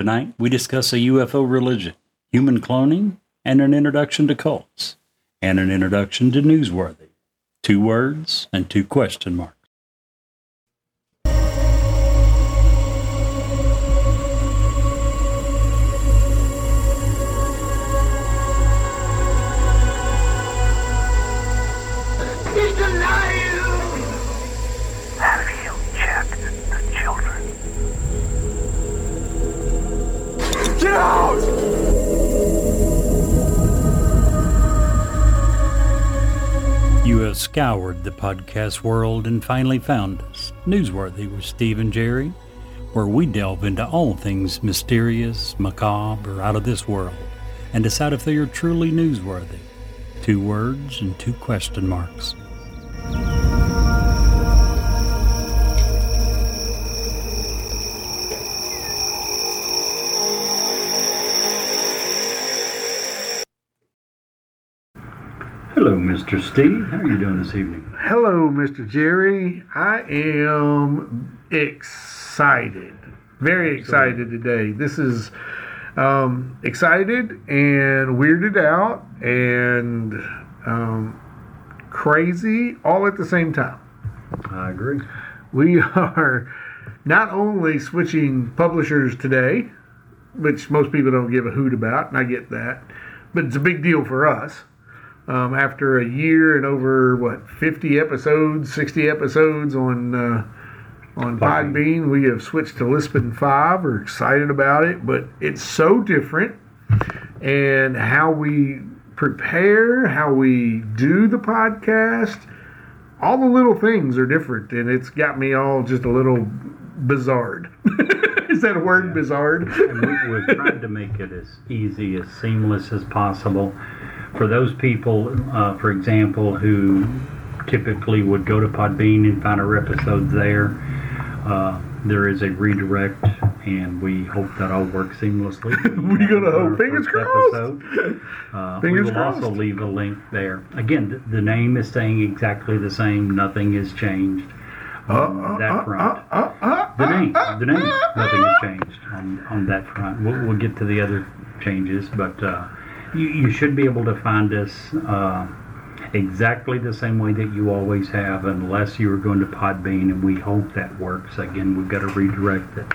Tonight, we discuss a UFO religion, human cloning, and an introduction to cults, and an introduction to newsworthy. Two words and two question marks. Scoured the podcast world and finally found us, Newsworthy with Steve and Jerry, where we delve into all things mysterious, macabre, or out of this world, and decide if they are truly newsworthy. Two words and two question marks. Hello, Mr. Steve. How are you doing this evening? Hello, Mr. Jerry. I am excited. Very excited today. This is um, excited and weirded out and um, crazy all at the same time. I agree. We are not only switching publishers today, which most people don't give a hoot about, and I get that, but it's a big deal for us. Um, after a year and over what 50 episodes, 60 episodes on uh, on Podbean, we have switched to Libsyn Five. We're excited about it, but it's so different, and how we prepare, how we do the podcast, all the little things are different, and it's got me all just a little bizarred. Is that a word, bizarred? and we, we've tried to make it as easy, as seamless as possible. For those people, uh, for example, who typically would go to Podbean and find our episodes there, uh, there is a redirect, and we hope that all works seamlessly. We're gonna hope. Fingers crossed. episode. Uh, Fingers we will also leave a link there. Again, th- the name is staying exactly the same. Nothing has changed on that front. Uh, uh, The name, uh, the name, uh, nothing has changed on, on that front. We'll, we'll get to the other changes, but uh, you, you should be able to find us uh, exactly the same way that you always have, unless you are going to Podbean, and we hope that works. Again, we've got to redirect it.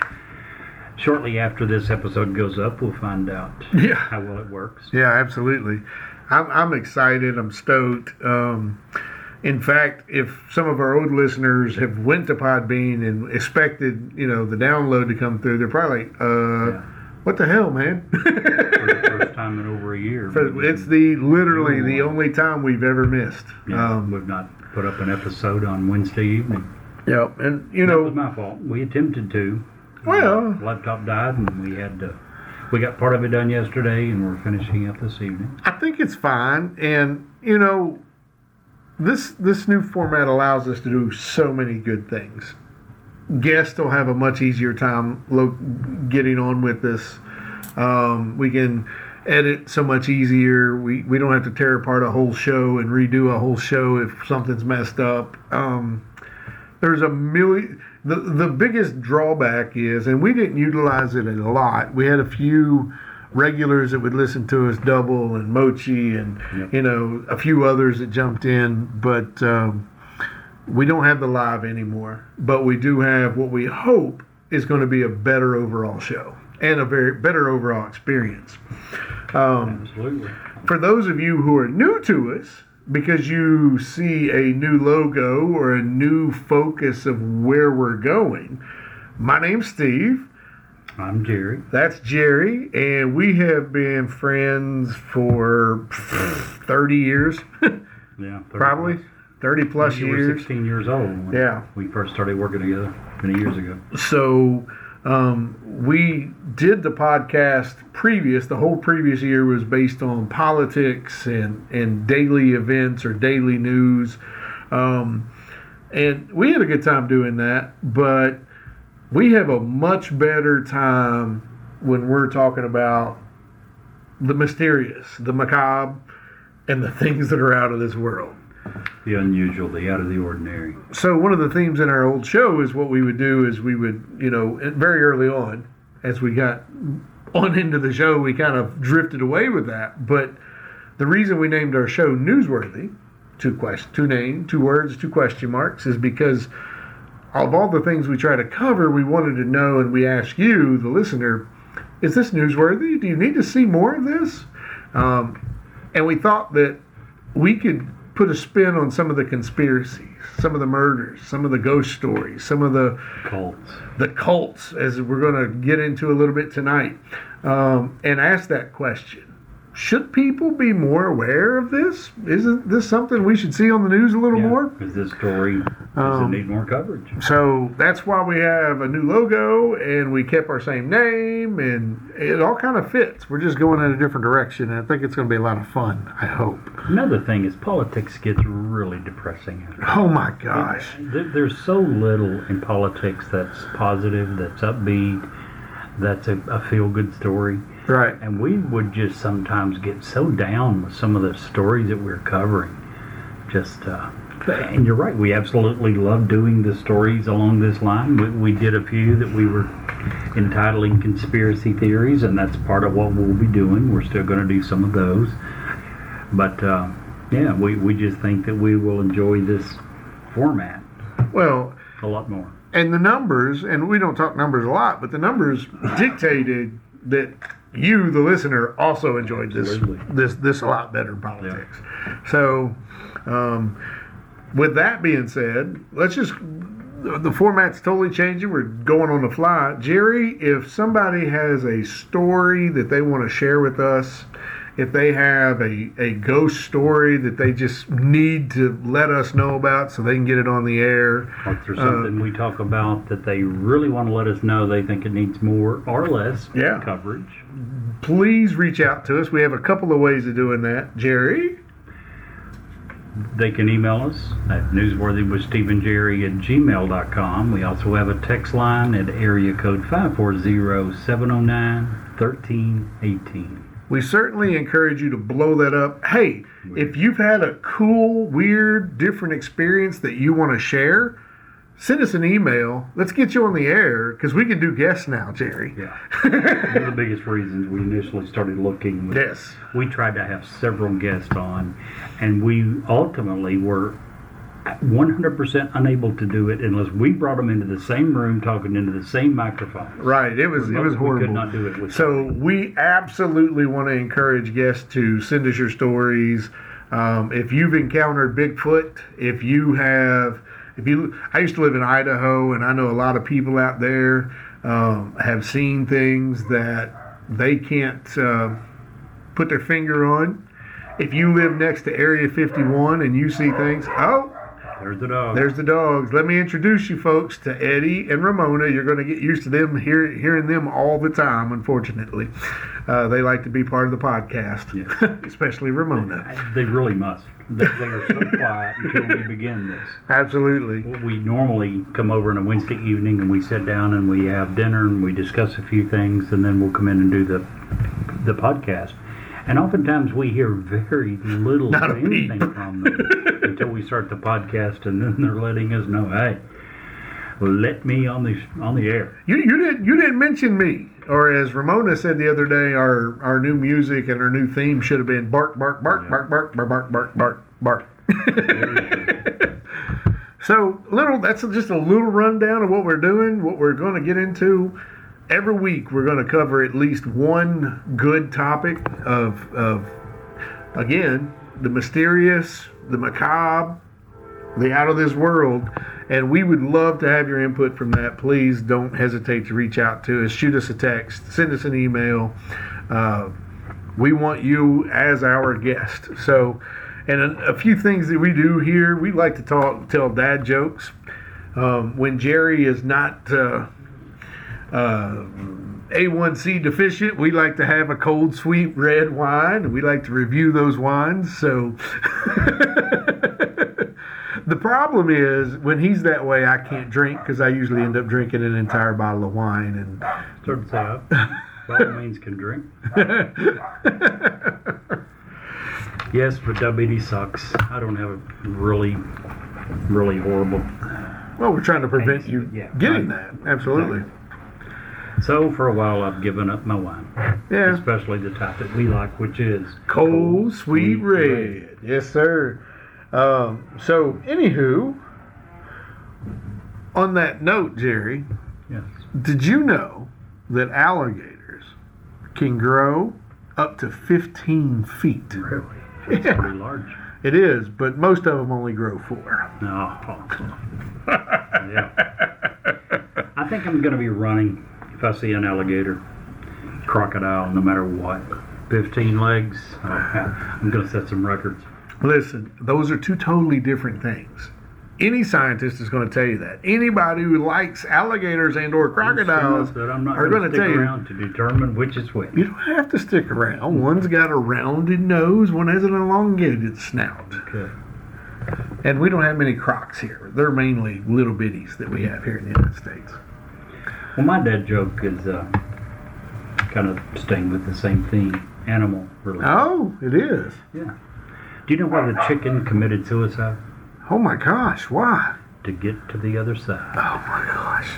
Shortly after this episode goes up, we'll find out Yeah. how well it works. Yeah, absolutely. I'm, I'm excited. I'm stoked. Um, in fact, if some of our old listeners have went to Podbean and expected, you know, the download to come through, they're probably like, uh, Yeah. What the hell, man? For the first time in over a year. So it's the literally the only time we've ever missed. Yeah, Um, we've not put up an episode on Wednesday evening. yeah, and you know, That was my fault. We attempted to. Well- laptop died, and we had to. We got part of it done yesterday, and we're finishing up this evening. I think it's fine, and you know, this this new format allows us to do so many good things. Guests will have a much easier time lo- getting on with this. Um, we can edit so much easier. We we don't have to tear apart a whole show and redo a whole show if something's messed up. Um, there's a million. The, the biggest drawback is, and we didn't utilize it a lot. We had a few regulars that would listen to us, Double and Mochi, and Yep. you know a few others that jumped in, but um, we don't have the live anymore. But we do have what we hope is going to be a better overall show and a very better overall experience. Um, Absolutely. for those of you who are new to us, because you see a new logo or a new focus of where we're going, my name's Steve. I'm Jerry. That's Jerry, and we have been friends for 30 years, Yeah. 30 probably. 30 plus You were years. 16 years old when Yeah. we first started working together many years ago. So um, we did the podcast previous. The whole previous year was based on politics and and daily events or daily news, um, and we had a good time doing that. But we have a much better time when we're talking about the mysterious, the macabre, and the things that are out of this world. The unusual, the out of the ordinary. so one of the themes in our old show is what we would do is we would you know very early on as we got on into the show, we kind of drifted away with that. But the reason we named our show Newsworthy, two question, two name, two words, two question marks, is because of all the things we try to cover, we wanted to know, and we ask you, the listener, is this newsworthy? Do you need to see more of this? Um, and we thought that we could put a spin on some of the conspiracies, some of the murders, some of the ghost stories, some of the Cults. the cults, as we're going to get into a little bit tonight, um, and ask that question. Should people be more aware of this? Isn't this something we should see on the news a little Yeah, more? Because this story doesn't Um, need more coverage. So that's why we have a new logo and we kept our same name and it all kind of fits. We're just going in a different direction and I think it's going to be a lot of fun, I hope. Another thing is politics gets really depressing. Oh my gosh. There, there's so little in politics that's positive, that's upbeat, that's a, a feel good story. Right. And we would just sometimes get so down with some of the stories that we're covering. Just, uh, and you're right, we absolutely love doing the stories along this line. We, we did a few that we were entitling conspiracy theories, and that's part of what we'll be doing. We're still going to do some of those. But, uh, yeah, we, we just think that we will enjoy this format Well, a lot more. And the numbers, and we don't talk numbers a lot, but the numbers dictated that you, the listener, also enjoyed this Absolutely. this this a lot better politics. So, um, with that being said, let's just the format's totally changing. We're going on the fly. Jerry, if somebody has a story that they want to share with us, if they have a, a ghost story that they just need to let us know about so they can get it on the air, Or if there's Uh, something we talk about that they really want to let us know they think it needs more or less Yeah. coverage, please reach out to us. We have a couple of ways of doing that. Jerry? they can email us at newsworthywithstephenjerry at gmail.com. We also have a text line at area code 540-709-1318. We certainly encourage you to blow that up. Hey, if you've had a cool, weird, different experience that you want to share, send us an email. Let's get you on the air because we can do guests now, Jerry. Yeah. One of the biggest reasons we initially started looking was Yes. we tried to have several guests on, and we ultimately were 100% unable to do it unless we brought them into the same room talking into the same microphone. Right. It was it was We horrible. could not do it So we absolutely want to encourage guests to send us your stories. Um, if you've encountered Bigfoot, if you have, if you, I used to live in Idaho, and I know a lot of people out there um, have seen things that they can't uh, put their finger on. If you live next to Area 51 and you see things, oh, There's the dog. there's the dogs. Let me introduce you folks to Eddie and Ramona. You're going to get used to them hear, hearing them all the time. Unfortunately, uh, they like to be part of the podcast, especially Ramona. They really must. They, they are so quiet until we begin this. Absolutely. We normally come over on a Wednesday evening and we sit down and we have dinner and we discuss a few things and then we'll come in and do the the podcast. And oftentimes we hear very little Not of anything from them until we start the podcast, and then they're letting us know, hey, let me on the on the air. You you didn't you didn't mention me, or as Ramona said the other day, our our new music and our new theme should have been bark bark bark yeah. bark bark bark bark bark bark bark. so little that's just a little rundown of what we're doing, what we're going to get into. Every week we're going to cover at least one good topic of of again the mysterious, the macabre, the out of this world. And we would love to have your input from that. Please don't hesitate to reach out to us. Shoot us a text. Send us an email. Uh, we want you as our guest. So, and a, a few things that we do here, we like to talk, tell dad jokes. Um, when Jerry is not uh, uh, A1C deficient, we like to have a cold, sweet red wine, and we like to review those wines. So, the problem is when he's that way, I can't drink because I usually end up drinking an entire bottle of wine, and Turns out, by all means, can drink. Yes, but diabetes sucks. I don't have a really, really horrible. well, we're trying to prevent you Yeah. getting that. Absolutely. So for a while, I've given up my wine, Yeah. especially the type that we like, which is Cold sweet Sweet red. Yes, sir. Um, so, anywho, on that note, Jerry, Yes. did you know that alligators can grow up to 15 feet? Really? It's Yeah, pretty large. it is, but most of them only grow four. No. yeah. I think I'm going to be running if I see an alligator, crocodile, no matter what. 15 legs. I'm going to set some records. Listen, those are two totally different things. Any scientist is going to tell you that. Anybody who likes alligators and or crocodiles I'm not are going to tell you around to determine which is which. You don't have to stick around. One's got a rounded nose, one has an elongated snout. Okay. And we don't have many crocs here. They're mainly little bitties that we have here in the United States. Well, my dad joke is uh, kind of staying with the same theme animal related. Oh, it is. Yeah. Do you know why the chicken committed suicide? Oh my gosh, why? To get to the other side. Oh my gosh.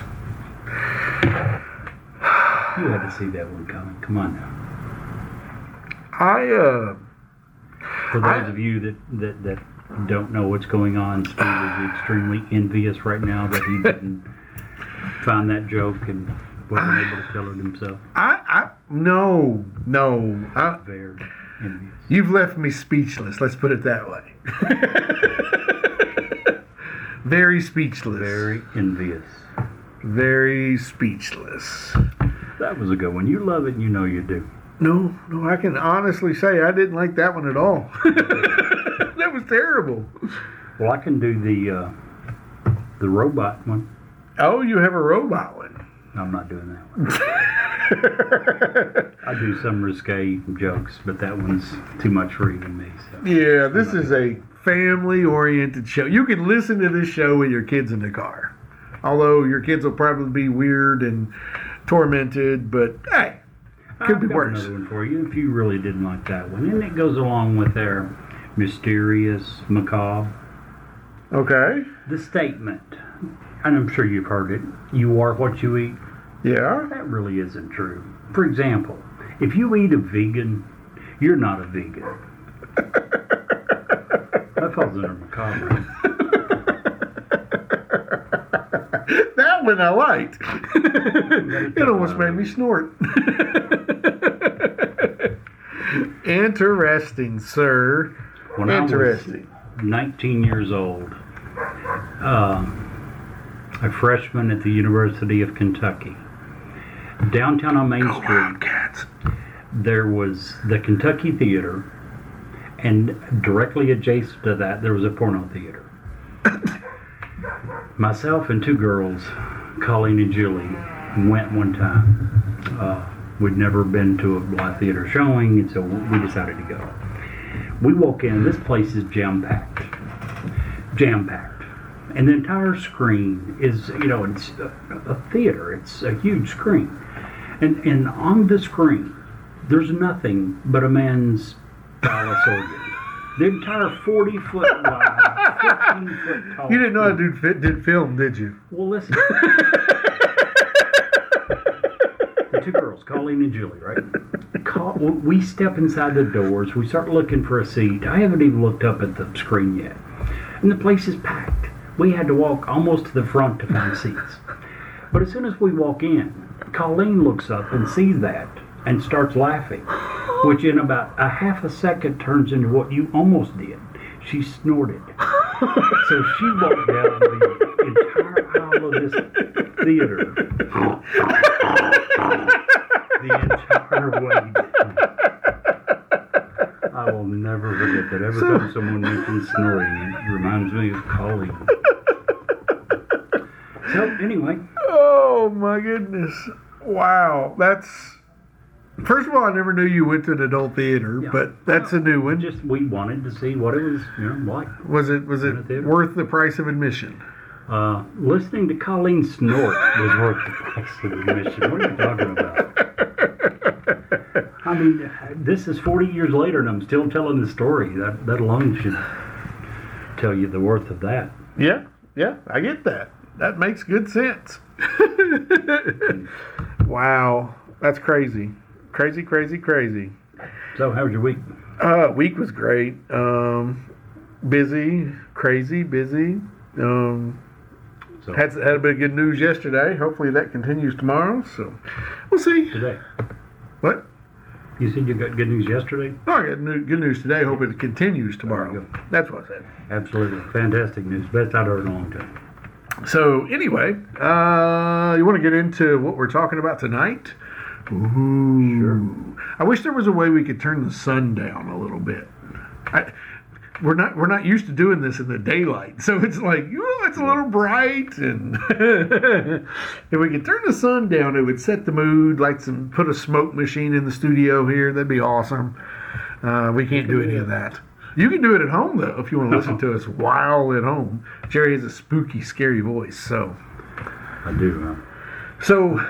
You had to see that one coming. Come on now. I, uh, For I- those of you that, that, that don't know what's going on, Steve is extremely envious right now that he didn't find that joke and wasn't able to tell it himself. I, I, no, no. I, Very envious. You've left me speechless. Let's put it that way. Very speechless. Very envious. Very speechless. That was a good one. You love it and you know you do. No, no, I can honestly say I didn't like that one at all. that was terrible. Well, I can do the uh, the robot one. Oh, you have a robot one. I'm not doing that one. I do some risque jokes, but that one's too much for even me. So. Yeah, this is a family oriented show. You can listen to this show with your kids in the car. Although your kids will probably be weird and tormented, but hey, could be I've got worse. Another one for you if you really didn't like that one, and it goes along with their mysterious, macabre. Okay. The statement, and I'm sure you've heard it: "You are what you eat." Yeah. That really isn't true. For example, if you eat a vegan, you're not a vegan. that falls under macabre. That one I liked. it almost made me snort. Interesting, sir. When I was Interesting. 19 years old, um, a freshman at the University of Kentucky. Downtown on Main Street, Wildcats. there was the Kentucky Theater, and directly adjacent to that, there was a porno theater. Myself and two girls, Colleen and Julie, went one time. Uh, we'd never been to a live theater showing, and so we decided to go. We walk in, this place is jam packed. Jam packed. And the entire screen is, you know, it's a, a theater, it's a huge screen. And, and on the screen, there's nothing but a man's phallus organ. The entire 40 foot wide, 15 foot tall. You didn't know that dude fit, did film, did you? Well, listen. the two girls, Colleen and Julie, right? Call, we step inside the doors. We start looking for a seat. I haven't even looked up at the screen yet. And the place is packed. We had to walk almost to the front to find seats. But as soon as we walk in, Colleen looks up and sees that and starts laughing, which in about a half a second turns into what you almost did. She snorted. So she walked down the entire aisle of this theater. the entire way will never forget that. Every time someone mentions snoring, it reminds me of Colleen. So, anyway, Oh my goodness. Wow. That's first of all, I never knew you went to an adult theater, Yeah. but that's a new one. just we wanted to see what it was, you know, like. Was it was it worth the price of admission? Uh, listening to Colleen snort was worth the price of admission. What are you talking about? I mean, this is 40 years later, and I'm still telling the story. That that alone should tell you the worth of that. Yeah, yeah, I get that. That makes good sense. Wow, that's crazy, crazy, crazy, crazy. So, how was your week? Uh, week was great. Um, busy, crazy, busy. Um, So, had had a bit of good news yesterday. Hopefully that continues tomorrow. So we'll see. today. What? You said you got good news yesterday? No, I got new, good news today. Hope it continues tomorrow. That's what I said. Absolutely. Fantastic news. Best I've heard in a long time. So anyway, uh, you want to get into what we're talking about tonight? Ooh. I wish there was a way we could turn the sun down a little bit. I, we're not we're not used to doing this in the daylight, so it's like oh, it's a little bright, and if we could turn the sun down, it would set the mood. Like some put a smoke machine in the studio here, that'd be awesome. Uh, we can't do any of that. You can do it at home though, if you want to listen to us while at home. Jerry has a spooky, scary voice, so I do. Uh, so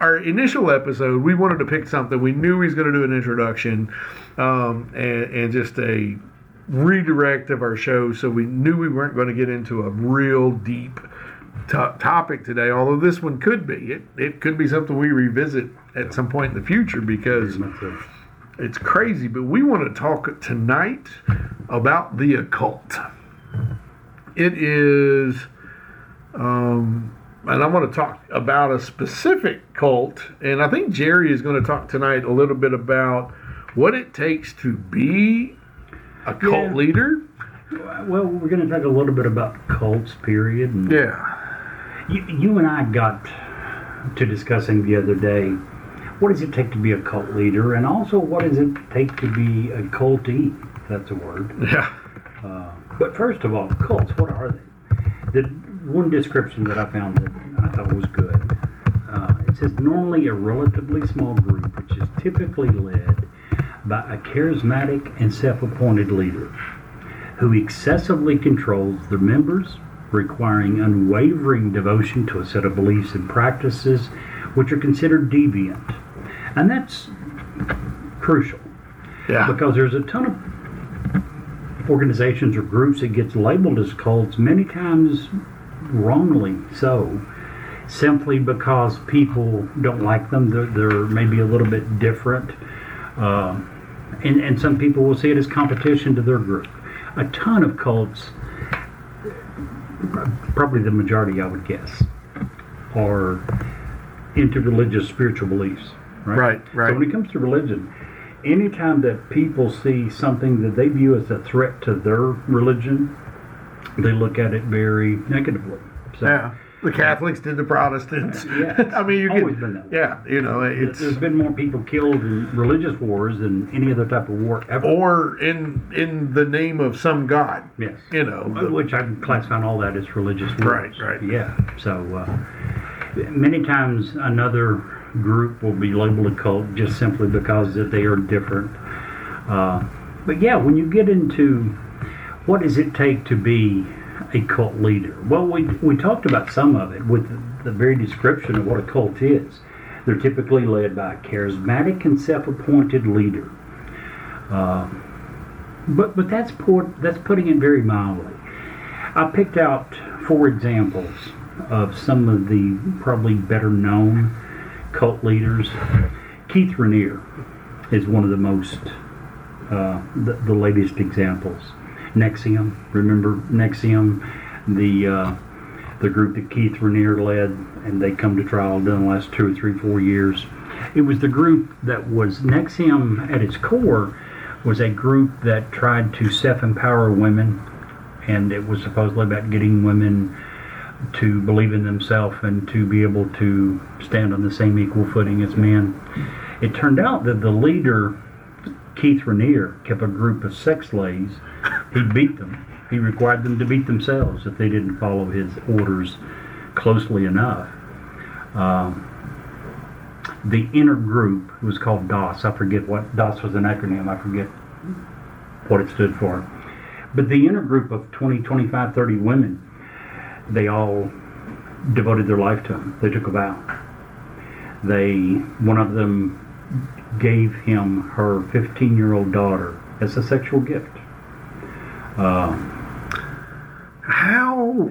our initial episode, we wanted to pick something. We knew he was going to do an introduction um, and, and just a redirect of our show. So we knew we weren't going to get into a real deep to- topic today. Although this one could be, it it could be something we revisit at some point in the future because Very much so. it's crazy. But we want to talk tonight about the occult. It is. Um, and I want to talk about a specific cult, and I think Jerry is going to talk tonight a little bit about what it takes to be a cult Yeah. leader. Well, we're going to talk a little bit about cults, period. And Yeah, You, you and I got to discussing the other day what does it take to be a cult leader, and also what does it take to be a cultee, that's a word. yeah, But first of all, cults, what are they? The one description that I found that I thought was good. Uh, it says normally a relatively small group, which is typically led by a charismatic and self-appointed leader who excessively controls their members, requiring unwavering devotion to a set of beliefs and practices which are considered deviant. And that's crucial. Yeah, because there's a ton of organizations or groups that gets labeled as cults many times wrongly so simply because people don't like them. They're, they're maybe a little bit different. Uh, and, and some people will see it as competition to their group a ton of cults probably the majority i would guess are interreligious spiritual beliefs right Right, right. so when it comes to religion anytime that people see something that they view as a threat to their religion, they look at it very negatively. So yeah. The Catholics did the Protestants. Yeah, I mean, you always get, been that way. yeah, you know, it's there's been more people killed in religious wars than any other type of war ever. or in in the name of some god. yes. You know, the- Which I can classify all that as religious wars. Right, right. Yeah. So uh, many times another group will be labeled a cult just simply because that they are different. Uh, but yeah, when you get into what does it take to be a cult leader? Well, we, we talked about some of it with the, very description of what a cult is. They're typically led by a charismatic and self-appointed leader. Uh, but but that's poor, that's putting it very mildly. I picked out four examples of some of the probably better known cult leaders. Keith Raniere is one of the most uh, the, the latest examples. NXIVM, remember NXIVM, the uh, the group that Keith Raniere led, and they come to trial in the last two or three, four years. It was the group that was NXIVM at its core was a group that tried to self-empower women, and it was supposedly about getting women to believe in themselves and to be able to stand on the same equal footing as men. It turned out that the leader, Keith Raniere, kept a group of sex slaves. He beat them. He required them to beat themselves if they didn't follow his orders closely enough. Um, the inner group was called DOS. I forget what DOS was an acronym. I forget what it stood for. But the inner group of 20, 25, 30 women, they all devoted their life to him. They took a vow. They, one of them gave him her 15 year old daughter as a sexual gift. Uh, how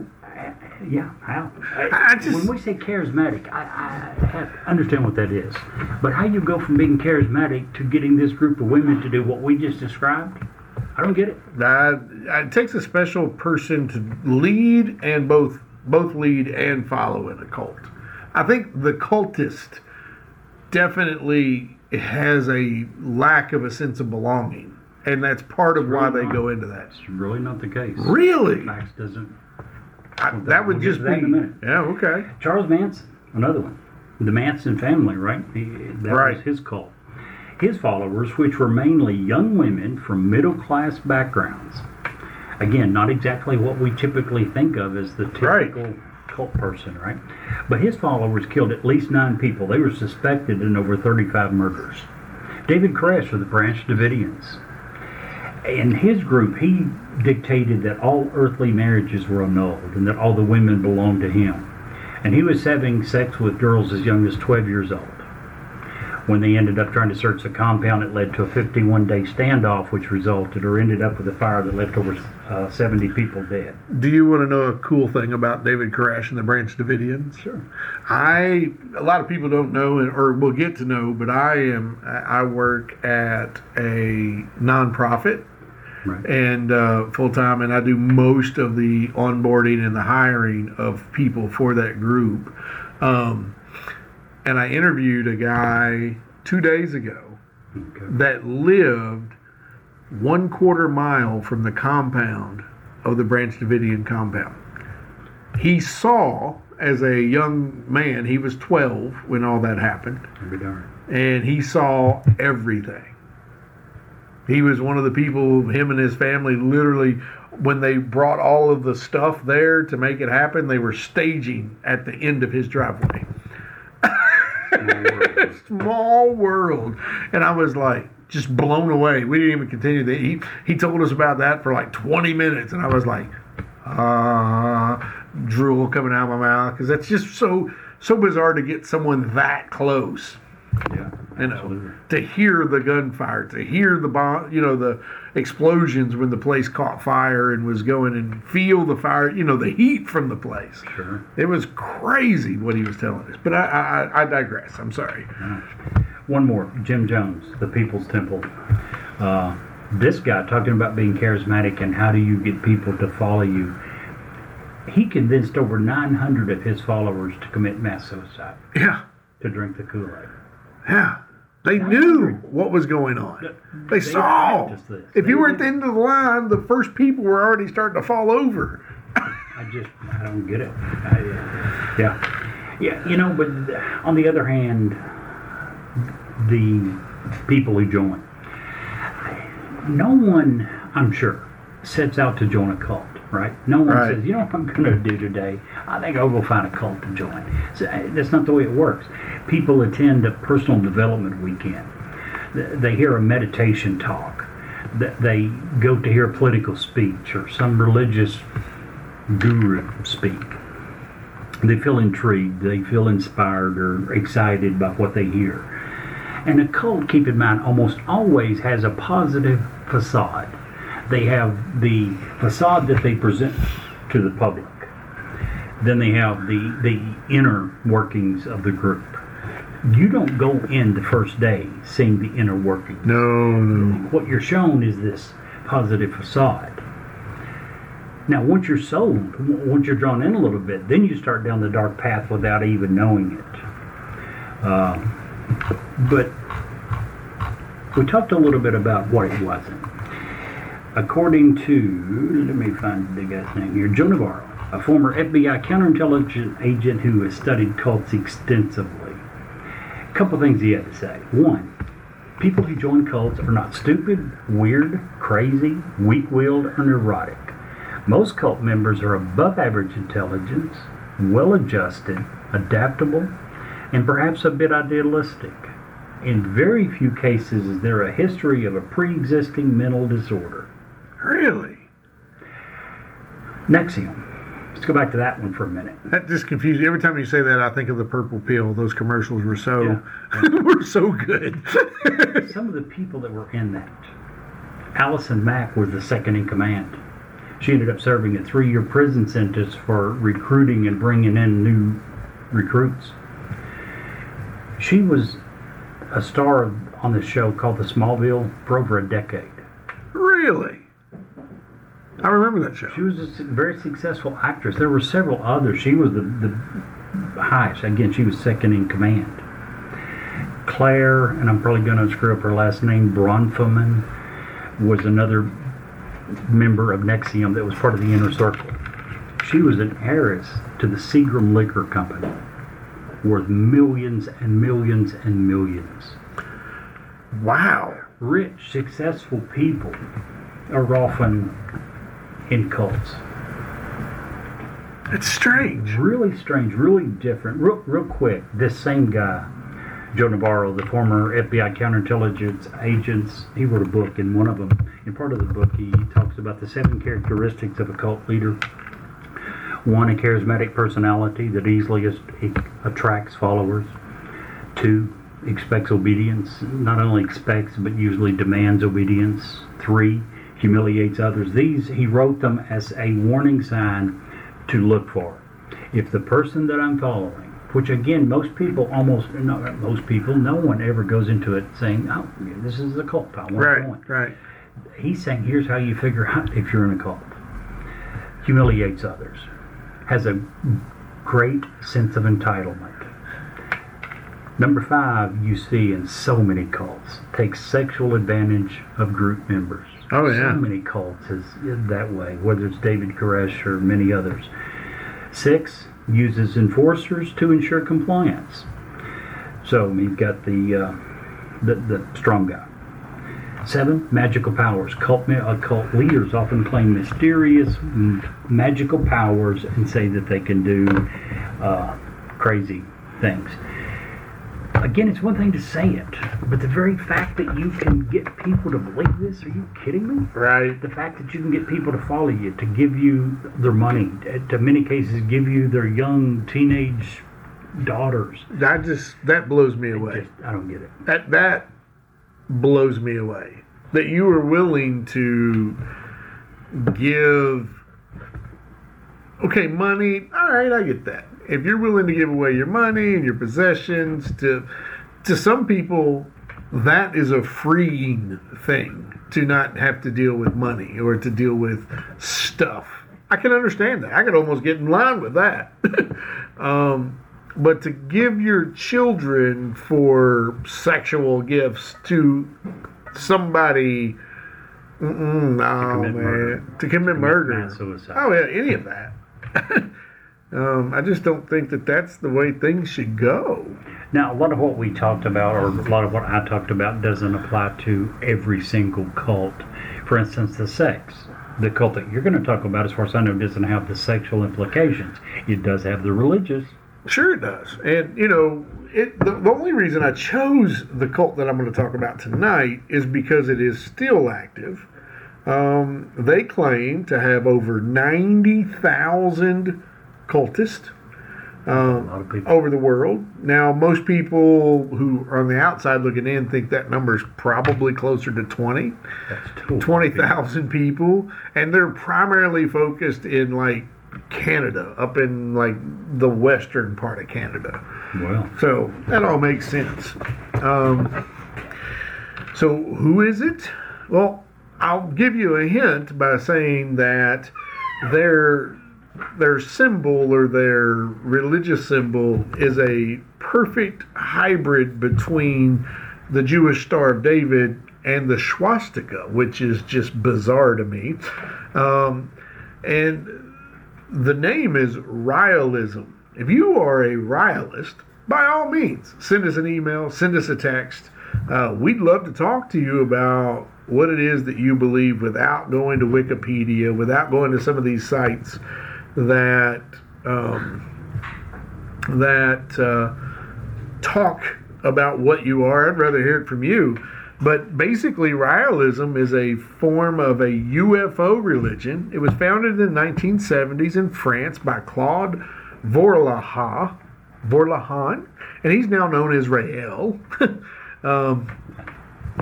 Yeah, how? I just- when we say charismatic, I, I have understand what that is. But how you go from being charismatic to getting this group of women to do what we just described, I don't get it. That it takes a special person to lead and both both lead and follow in a cult. I think the cultist definitely has a lack of a sense of belonging, and that's part of why they not. go into that. It's really not the case. Really, Max doesn't. I, that would We'll just that be in a minute. yeah okay. Charles Manson, another one. The Manson family, right? He, that Right. was his cult. His followers, which were mainly young women from middle class backgrounds. Again, not exactly what we typically think of as the typical. Right. Cult person, right? But his followers killed at least nine people. They were suspected in over 35 murders. David Koresh of the Branch Davidians. In his group, he dictated that all earthly marriages were annulled and that all the women belonged to him. And he was having sex with girls as young as 12 years old. When they ended up trying to search the compound, it led to a 51 day standoff, which resulted or ended up with a fire that left over uh, 70 people dead. Do you want to know a cool thing about David Koresh and the Branch Davidians? Sure. I a lot of people don't know or will get to know, but I am I work at a nonprofit Right. and uh, full time, and I do most of the onboarding and the hiring of people for that group. Um, and I interviewed a guy two days ago Okay. that lived one quarter mile from the compound of the Branch Davidian compound. He saw, as a young man, he was 12 when all that happened, and he saw everything. He was one of the people, him and his family, literally, when they brought all of the stuff there to make it happen, they were staging at the end of his driveway. Small world. And I was like, just blown away. We didn't even continue. The, he, he told us about that for like 20 minutes, and I was like, uh, drool coming out of my mouth because that's just so so bizarre to get someone that close. Yeah. You know, Absolutely. to hear the gunfire, to hear the bomb, you know, the explosions when the place caught fire and was going and feel the fire, you know, the heat from the place. Sure. It was crazy what he was telling us. But I, I, I digress. I'm sorry. One more, Jim Jones, the People's Temple. Uh, this guy talking about being charismatic and how do you get people to follow you. He convinced over 900 of his followers to commit mass suicide, Yeah, to drink the Kool-Aid. Yeah. They knew what was going on. They saw. this. If They you were at the end of the line, the first people were already starting to fall over. I just, I don't get it. I, uh, yeah. Yeah, you know, but on the other hand, the people who join, no one, I'm sure, sets out to join a cult, right? No one Right. says, you know what I'm going to do today? I think I'll go find a cult to join. So, uh, that's not the way it works. People attend a personal development weekend. They hear a meditation talk. They go to hear a political speech or some religious guru speak. They feel intrigued, they feel inspired or excited by what they hear. And a cult, keep in mind, almost always has a positive facade. They have the facade that they present to the public. Then they have the, the inner workings of the group. You don't go in the first day seeing the inner workings No, no. what you're shown is this positive facade. Now, once you're sold, once you're drawn in a little bit, then you start down the dark path without even knowing it. Uh, but we talked a little bit about what it wasn't. According to, let me find the guy's name here, Joe Navarro, a former FBI counterintelligence agent who has studied cults extensively. A couple things he had to say. One, People who join cults are not stupid, weird, crazy, weak willed, or neurotic. Most cult members are above average intelligence, well adjusted, adaptable, and perhaps a bit idealistic. In very few cases is there a history of a pre existing mental disorder. Really? NXIVM. Let's go back to that one for a minute. That just confuses me. Every time you say that, I think of the purple pill. Those commercials were so Yeah. were so good. Some of the people that were in that, Allison Mack was the second in command. She ended up serving a three-year prison sentence for recruiting and bringing in new recruits. She was a star on the show called The Smallville for over a decade. Really? I remember that show. She was a very successful actress. There were several others. She was the, the highest. Again, she was second in command. Claire, and I'm probably going to screw up her last name, Bronfman, was another member of NXIVM that was part of the inner circle. She was an heiress to the Seagram Liquor Company, worth millions and millions and millions. Wow. Rich, successful people are often in cults. It's strange. Really strange, really different. Real, real quick, this same guy, Joe Navarro, the former FBI counterintelligence agents, he wrote a book, and one of them, in part of the book, he talks about the seven characteristics of a cult leader. One, a charismatic personality that easily attracts followers. Two, expects obedience. Not only expects, but usually demands obedience. Three, humiliates others. These, he wrote them as a warning sign to look for. If the person that I'm following, which again, most people almost, not most people, no one ever goes into it saying, oh, this is a cult. I want to Right, right. He's saying, here's how you figure out if you're in a cult. Humiliates others. Has a great sense of entitlement. Number five, you see in so many cults, takes sexual advantage of group members. Oh, yeah. So many cults is that way, whether it's David Koresh or many others. Six, uses enforcers to ensure compliance. So you've got the, uh, the, the strong guy. Seven, magical powers. Cult, ma- uh, cult leaders often claim mysterious magical powers and say that they can do uh, crazy things. Again, it's one thing to say it, but the very fact that you can get people to believe this, are you kidding me? Right. The fact that you can get people to follow you, to give you their money, to many cases give you their young teenage daughters. That just that blows me away. Just, I don't get it. That that blows me away. That you are willing to give okay, money, all right, I get that. If you're willing to give away your money and your possessions to to some people that is a freeing thing to not have to deal with money or to deal with stuff. I can understand that. I could almost get in line with that. um, but to give your children for sexual gifts to somebody, no, commit man, murder. to commit murder. mass suicide. Oh yeah, any of that. Um, I just don't think that that's the way things should go. Now, a lot of what we talked about, or a lot of what I talked about, doesn't apply to every single cult. For instance, the sex. The cult that you're going to talk about, as far as I know, doesn't have the sexual implications. It does have the religious. Sure, it does. And, you know, it, the, the only reason I chose the cult that I'm going to talk about tonight is because it is still active. Um, they claim to have over 90,000 cultist um, over the world. Now, most people who are on the outside looking in think that number is probably closer to 20, 20,000 people. And they're primarily focused in like Canada, up in like the western part of Canada. Wow. So that all makes sense. Um, so, who is it? Well, I'll give you a hint by saying that they're their symbol or their religious symbol is a perfect hybrid between the Jewish Star of David and the swastika, which is just bizarre to me. Um, and the name is Raëlism. If you are a Ryalist, by all means, send us an email, send us a text. Uh, we'd love to talk to you about what it is that you believe without going to Wikipedia, without going to some of these sites that um, that uh, talk about what you are. I'd rather hear it from you. But basically, Raëlism is a form of a UFO religion. It was founded in the 1970s in France by Claude Vorlaha, Vorlahan, and he's now known as Rael. um,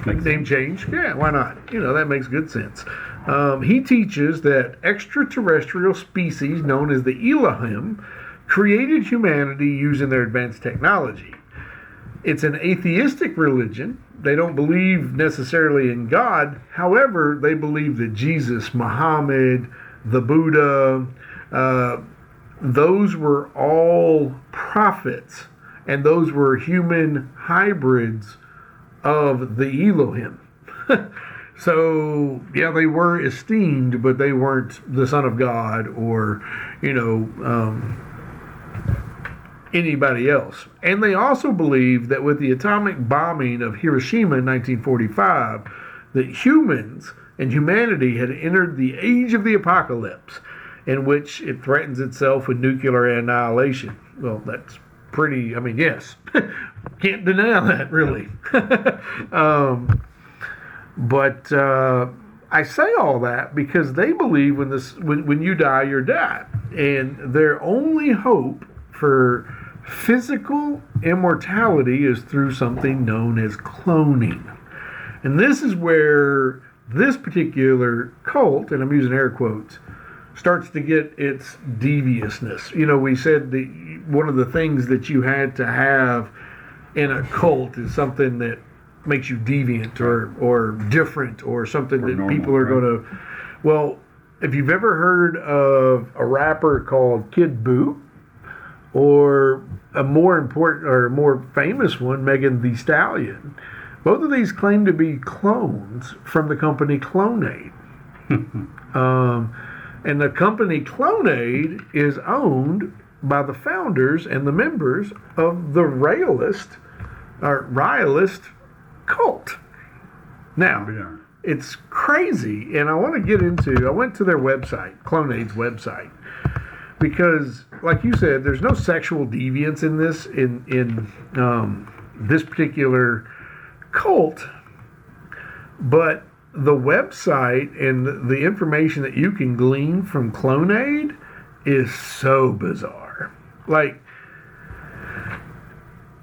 Name change. Yeah, why not? You know, that makes good sense. Um, he teaches that extraterrestrial species known as the Elohim created humanity using their advanced technology. It's an atheistic religion. They don't believe necessarily in God. However, they believe that Jesus, Muhammad, the Buddha, uh, those were all prophets, and those were human hybrids of the Elohim. so, yeah, they were esteemed, but they weren't the Son of God or, you know, um, anybody else. And they also believed that with the atomic bombing of Hiroshima in 1945, that humans and humanity had entered the age of the apocalypse, in which it threatens itself with nuclear annihilation. Well, that's pretty, I mean, yes, can't deny that, really. um, but uh, I say all that because they believe when this when, when you die, you're dead, and their only hope for physical immortality is through something known as cloning. And this is where this particular cult, and I'm using air quotes, starts to get its deviousness. You know, we said the one of the things that you had to have in a cult is something that makes you deviant or or different or something Or that normal, people are right. going to. Well, if you've ever heard of a rapper called Kid Boo, or a more important or more famous one, Megan Thee Stallion. Both of these claim to be clones from the company Clonaid. um, and the company Clonaid is owned by the founders and the members of the Railist or Rialist cult. Now, Yeah. it's crazy, and I want to get into. I went to their website, Clonaid's website, because, like you said, there's no sexual deviance in this in in um, this particular cult, but the website and the information that you can glean from Clonaid is so bizarre. Like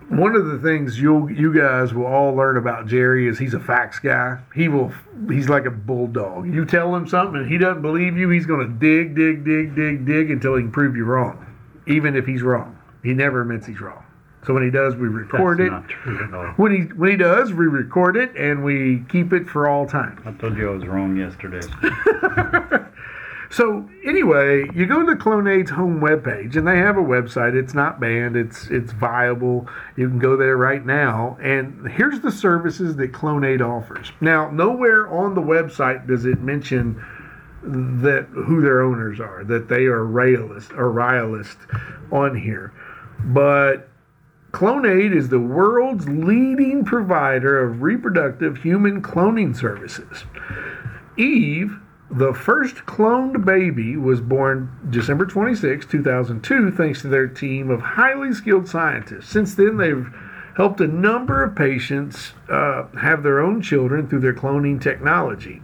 one of the things you you guys will all learn about Jerry is he's a facts guy. He will he's like a bulldog. You tell him something and he doesn't believe you, he's going to dig, dig, dig, dig, dig until he can prove you wrong, even if he's wrong. He never admits he's wrong. So when he does, we record That's it. not true at all. When he when he does, we record it and we keep it for all time. I told you I was wrong yesterday. So anyway, you go to Clonaid's home webpage, and they have a website. It's not banned. It's it's viable. You can go there right now. And here's the services that Clonaid offers. Now, nowhere on the website does it mention that who their owners are, that they are Railist or Rialist on here, but Clonaid is the world's leading provider of reproductive human cloning services. Eve, the first cloned baby, was born December 26, 2002, thanks to their team of highly skilled scientists. Since then, they've helped a number of patients uh, have their own children through their cloning technology.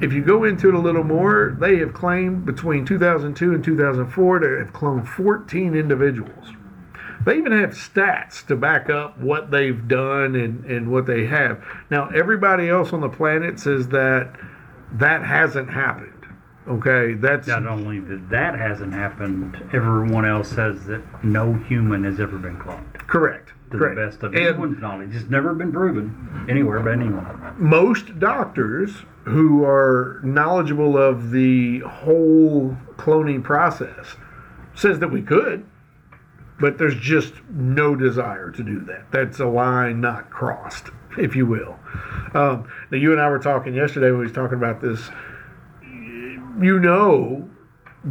If you go into it a little more, they have claimed between 2002 and 2004 to have cloned 14 individuals. They even have stats to back up what they've done and, and what they have. Now, everybody else on the planet says that that hasn't happened. Okay, that's Not only that that hasn't happened, everyone else says that no human has ever been cloned. correct. To correct. the best of And- anyone's knowledge. It's never been proven anywhere by anyone. most doctors who are knowledgeable of the whole cloning process says that we could but there's just no desire to do that. That's a line not crossed if you will. Um, now you and i were talking yesterday when we was talking about this. You know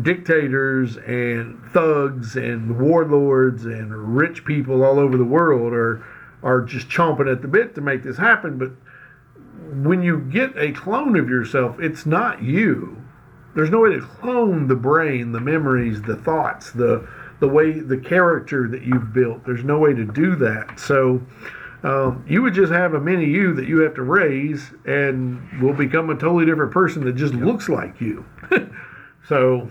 dictators and thugs and warlords and rich people all over the world are are just chomping at the bit to make this happen. But when you get a clone of yourself, it's not you. There's no way to clone the brain, the memories, the thoughts, the the way the character that you've built. There's no way to do that. So um, you would just have a mini you that you have to raise, and will become a totally different person that just looks like you. so,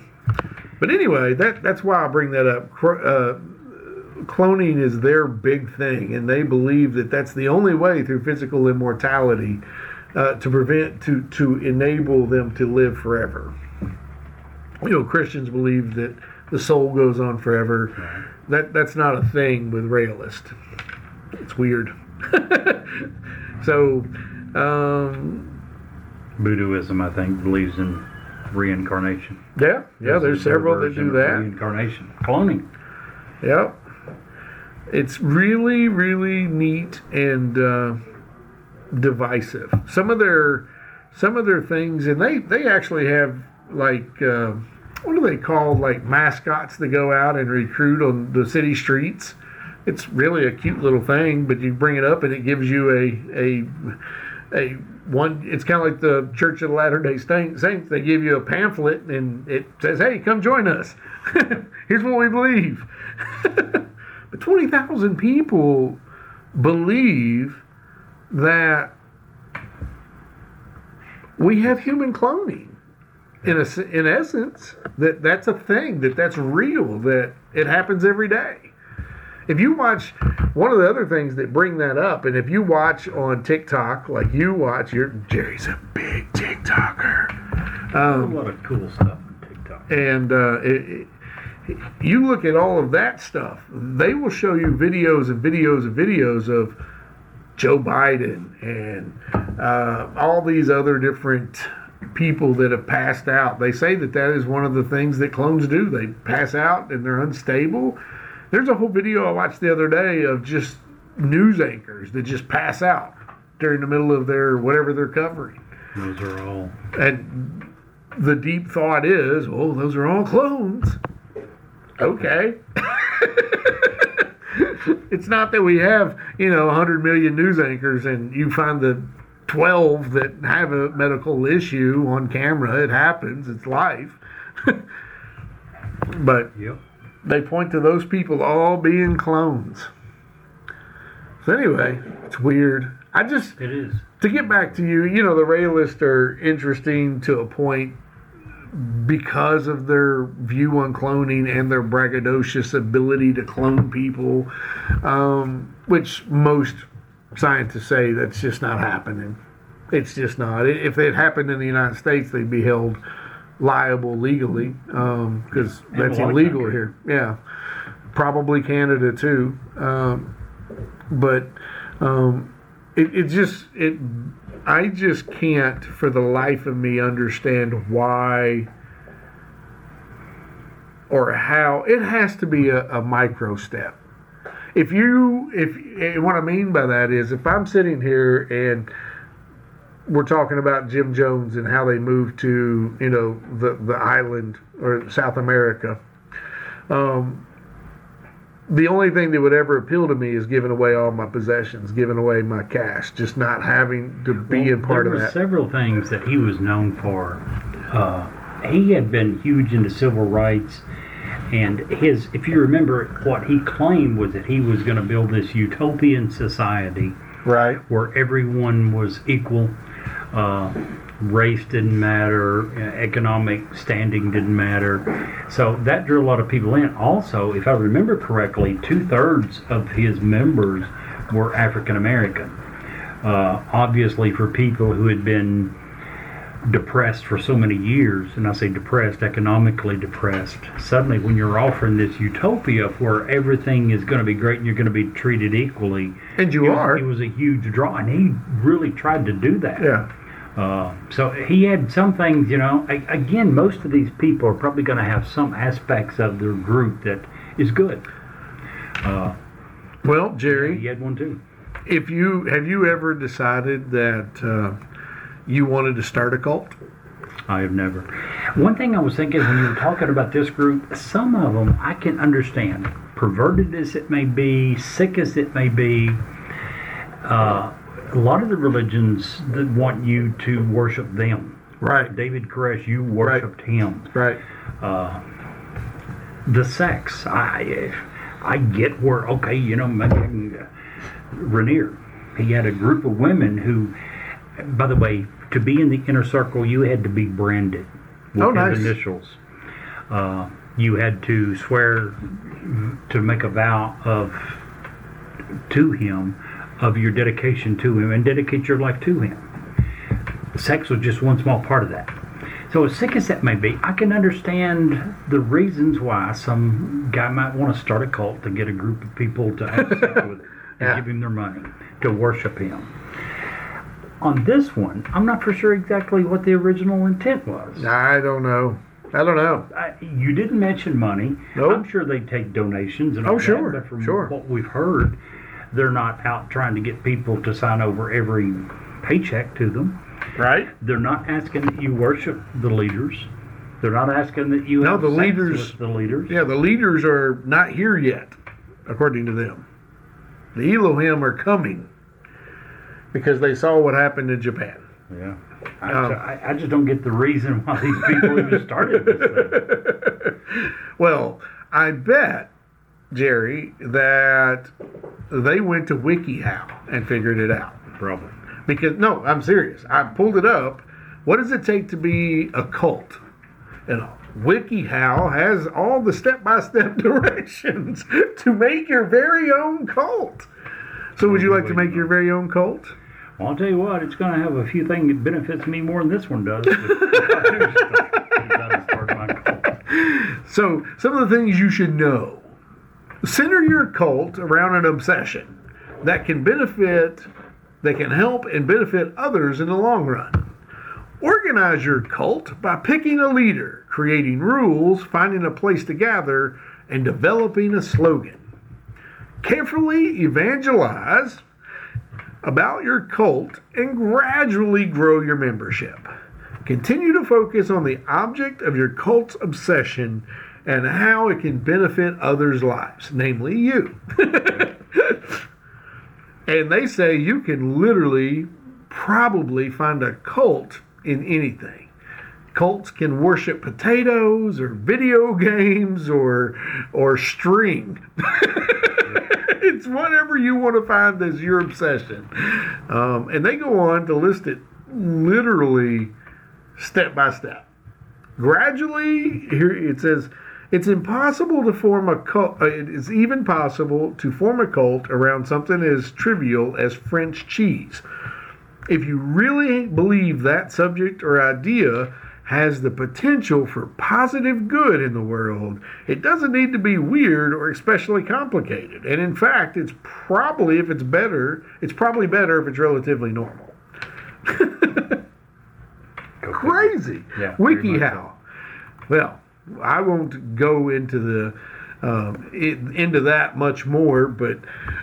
but anyway, that that's why I bring that up. Uh, cloning is their big thing, and they believe that that's the only way through physical immortality uh, to prevent to to enable them to live forever. You know, Christians believe that the soul goes on forever. That that's not a thing with realist. It's weird. so, um, Buddhism, I think, believes in reincarnation. yeah, yeah. There's their several that do that. Reincarnation, cloning. Yep. It's really, really neat and uh, divisive. Some of their, some of their things, and they they actually have like uh, what do they call like mascots that go out and recruit on the city streets. It's really a cute little thing, but you bring it up and it gives you a a a one. It's kind of like the Church of the Latter Day Saints. They give you a pamphlet and it says, "Hey, come join us. Here's what we believe." but twenty thousand people believe that we have human cloning. In a, in essence, that that's a thing, that that's real, that it happens every day if you watch one of the other things that bring that up, and if you watch on TikTok, like you watch, your Jerry's a big TikToker, a lot of cool stuff on TikTok. and uh, it, it, you look at all of that stuff. They will show you videos and videos and videos of Joe Biden and uh, all these other different people that have passed out. They say that that is one of the things that clones do. They pass out and they're unstable. There's a whole video I watched the other day of just news anchors that just pass out during the middle of their whatever they're covering. Those are all. And the deep thought is, oh, those are all clones. Okay. it's not that we have, you know, 100 million news anchors and you find the 12 that have a medical issue on camera. It happens, it's life. but Yep. they point to those people all being clones. So, anyway, it's weird. I just, It is. to get back to you, you know, the realists are interesting to a point because of their view on cloning and their braggadocious ability to clone people, um, which most scientists say that's just not happening. It's just not. If it happened in the United States, they'd be held liable legally because a that's illegal countries. here. Yeah, probably Canada too. Um, but um, it, it just it I just can't for the life of me understand why or how it has to be a, a micro step. If you if and what I mean by that is if I'm sitting here and we're talking about Jim Jones and how they moved to you know the the island or South America. Um, the only thing that would ever appeal to me is giving away all my possessions, giving away my cash, just not having to be Well, in part there of were that. several things that he was known for. Uh, he had been huge into civil rights, and his, if you remember, what he claimed was that he was going to build this utopian society Right. where everyone was equal. Uh, race didn't matter, economic standing didn't matter. So that drew a lot of people in. Also, if I remember correctly, two thirds of his members were African American. Uh, obviously, for people who had been depressed for so many years, and I say depressed, economically depressed, suddenly when you're offering this utopia where everything is going to be great and you're going to be treated equally, And you it are. It was a huge draw, and he really tried to do that. Yeah. Uh, so he had some things, you know. Again, most of these people are probably going to have some aspects of their group that is good. Well, Jerry, He had one too. if you have you ever decided that uh, you wanted to start a cult? I have never. One thing I was thinking when you were talking about this group, some of them I can understand. Perverted as it may be, sick as it may be, uh, a lot of the religions that want you to worship them. Right. David Koresh, you worshipped him. Right. the sex. I I get where okay, you know, maybe I can, uh, Raniere. He had a group of women who, by the way, to be in the inner circle, you had to be branded with Oh, nice. his initials. Uh, you had to swear to make a vow of to him of your dedication to him and dedicate your life to him. Sex was just one small part of that. So as sick as that may be, I can understand the reasons why some guy might want to start a cult to get a group of people to have sex with him and Yeah. give him their money to worship him. On this one, I'm not for sure exactly what the original intent was. I don't know. I don't know. I, you didn't mention money. Nope. I'm sure they take donations and Oh, all sure, that, but from sure. what we've heard, they're not out trying to get people to sign over every paycheck to them. Right? They're not asking that you worship the leaders. They're not asking that you No, have the leaders- the leaders. Yeah, the leaders are not here yet, according to them. The Elohim are coming because they saw what happened in Japan. Yeah. I, Um, I, I just don't get the reason why these people even started this thing. Well, I bet, Jerry, that they went to WikiHow and figured it out. Probably. Because no, I'm serious. I pulled it up. What does it take to be a cult? And WikiHow has all the step-by-step directions to make your very own cult. So, would you like to make your very own cult? Well, I'll tell you what, it's going to have a few things that benefits me more than this one does. but I do start- it does start my cult. So, some of the things you should know. Center your cult around an obsession that can benefit, that can help and benefit others in the long run. Organize your cult by picking a leader, creating rules, finding a place to gather, and developing a slogan. Carefully evangelize about your cult and gradually grow your membership. Continue to focus on the object of your cult's obsession and how it can benefit others' lives, namely you. and they say you can literally probably find a cult in anything. Cults can worship potatoes or video games or or string. it's whatever you want to find as your obsession. Um, and they go on to list it literally step by step. Gradually, here it says, it's impossible to form a cult. Uh, it is even possible to form a cult around something as trivial as French cheese. If you really believe that subject or idea has the potential for positive good in the world, it doesn't need to be weird or especially complicated. And in fact, it's probably, if it's better, it's probably better if it's relatively normal. Crazy. Yeah, WikiHow. Well, I won't go into the um, it, into that much more, but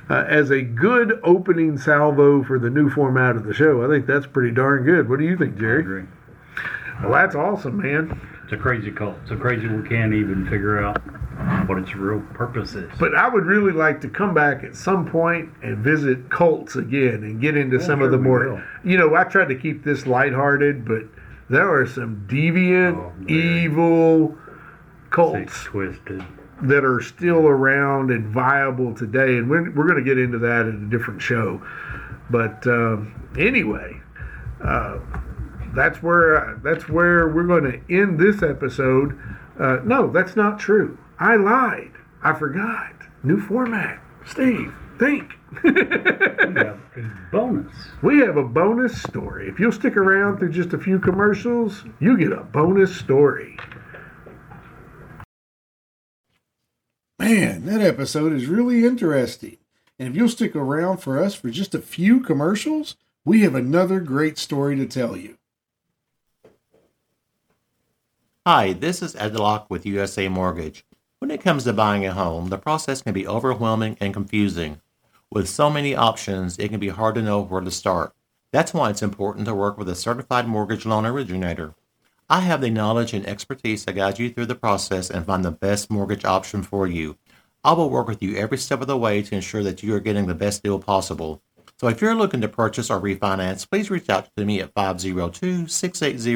uh, as a good opening salvo for the new format of the show, I think that's pretty darn good. What do you think, I Jerry? Well, that's awesome, man. It's a crazy cult. It's a crazy we can't even figure out what its real purpose is. But I would really like to come back at some point and visit cults again and get into some of the more. will. You know, I tried to keep this lighthearted, but there are some deviant, Oh, evil cults twisted. that are still around and viable today, and we're, we're going to get into that in a different show. But um, anyway, uh, that's where that's where we're going to end this episode. Uh, no, that's not true. I lied. I forgot. New format. Steve, think. We have a bonus. We have a bonus story. If you'll stick around through just a few commercials, you get a bonus story. Man, that episode is really interesting. And if you'll stick around for us for just a few commercials, we have another great story to tell you. Hi, this is Ed Locke with USA Mortgage. When it comes to buying a home, the process can be overwhelming and confusing. With so many options, it can be hard to know where to start. That's why it's important to work with a certified mortgage loan originator. I have the knowledge and expertise to guide you through the process and find the best mortgage option for you. I will work with you every step of the way to ensure that you are getting the best deal possible. So if you're looking to purchase or refinance, please reach out to me at 502 680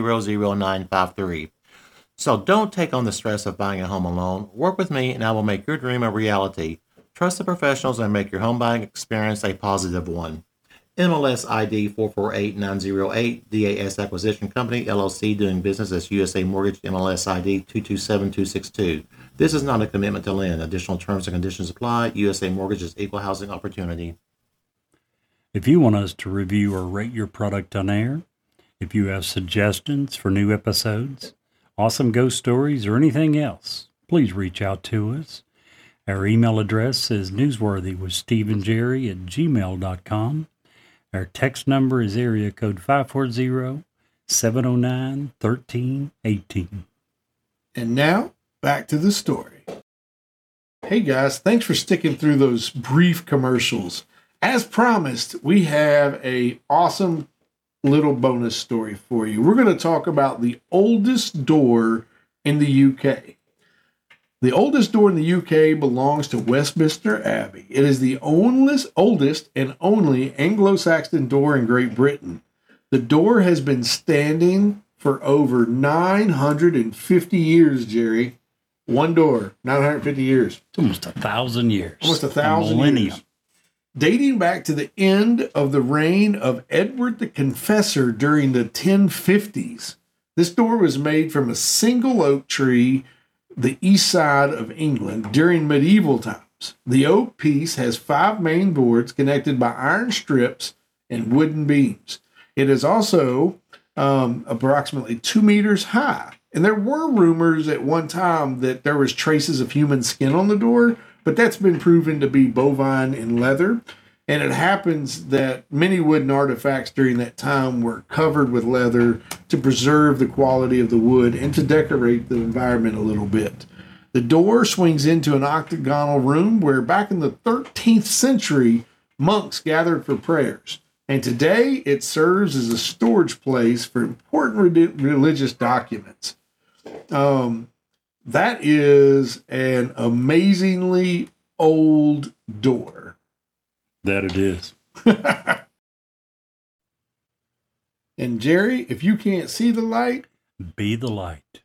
0953. So don't take on the stress of buying a home alone. Work with me and I will make your dream a reality. Trust the professionals and make your home buying experience a positive one. MLS ID 448908, DAS Acquisition Company, LLC, doing business as USA Mortgage, MLS ID 227262. This is not a commitment to lend. Additional terms and conditions apply. USA Mortgage is equal housing opportunity. If you want us to review or rate your product on air, if you have suggestions for new episodes, awesome ghost stories, or anything else, please reach out to us. Our email address is newsworthy with Steve and Jerry at gmail.com. Our text number is area code 540 709 1318. And now, back to the story. Hey guys, thanks for sticking through those brief commercials. As promised, we have a awesome little bonus story for you. We're going to talk about the oldest door in the UK. The oldest door in the UK belongs to Westminster Abbey. It is the oldest, oldest and only Anglo-Saxon door in Great Britain. The door has been standing for over 950 years, Jerry. One door, 950 years. It's almost a thousand years. Almost a thousand millennium. years. Dating back to the end of the reign of Edward the Confessor during the 1050s. This door was made from a single oak tree, the east side of England, during medieval times. The oak piece has five main boards connected by iron strips and wooden beams. It is also um, approximately two meters high. And there were rumors at one time that there was traces of human skin on the door, but that's been proven to be bovine and leather. And it happens that many wooden artifacts during that time were covered with leather to preserve the quality of the wood and to decorate the environment a little bit. The door swings into an octagonal room where back in the 13th century, monks gathered for prayers. And today it serves as a storage place for important re- religious documents. Um, that is an amazingly old door. That it is. And Jerry, if you can't see the light, Be the light.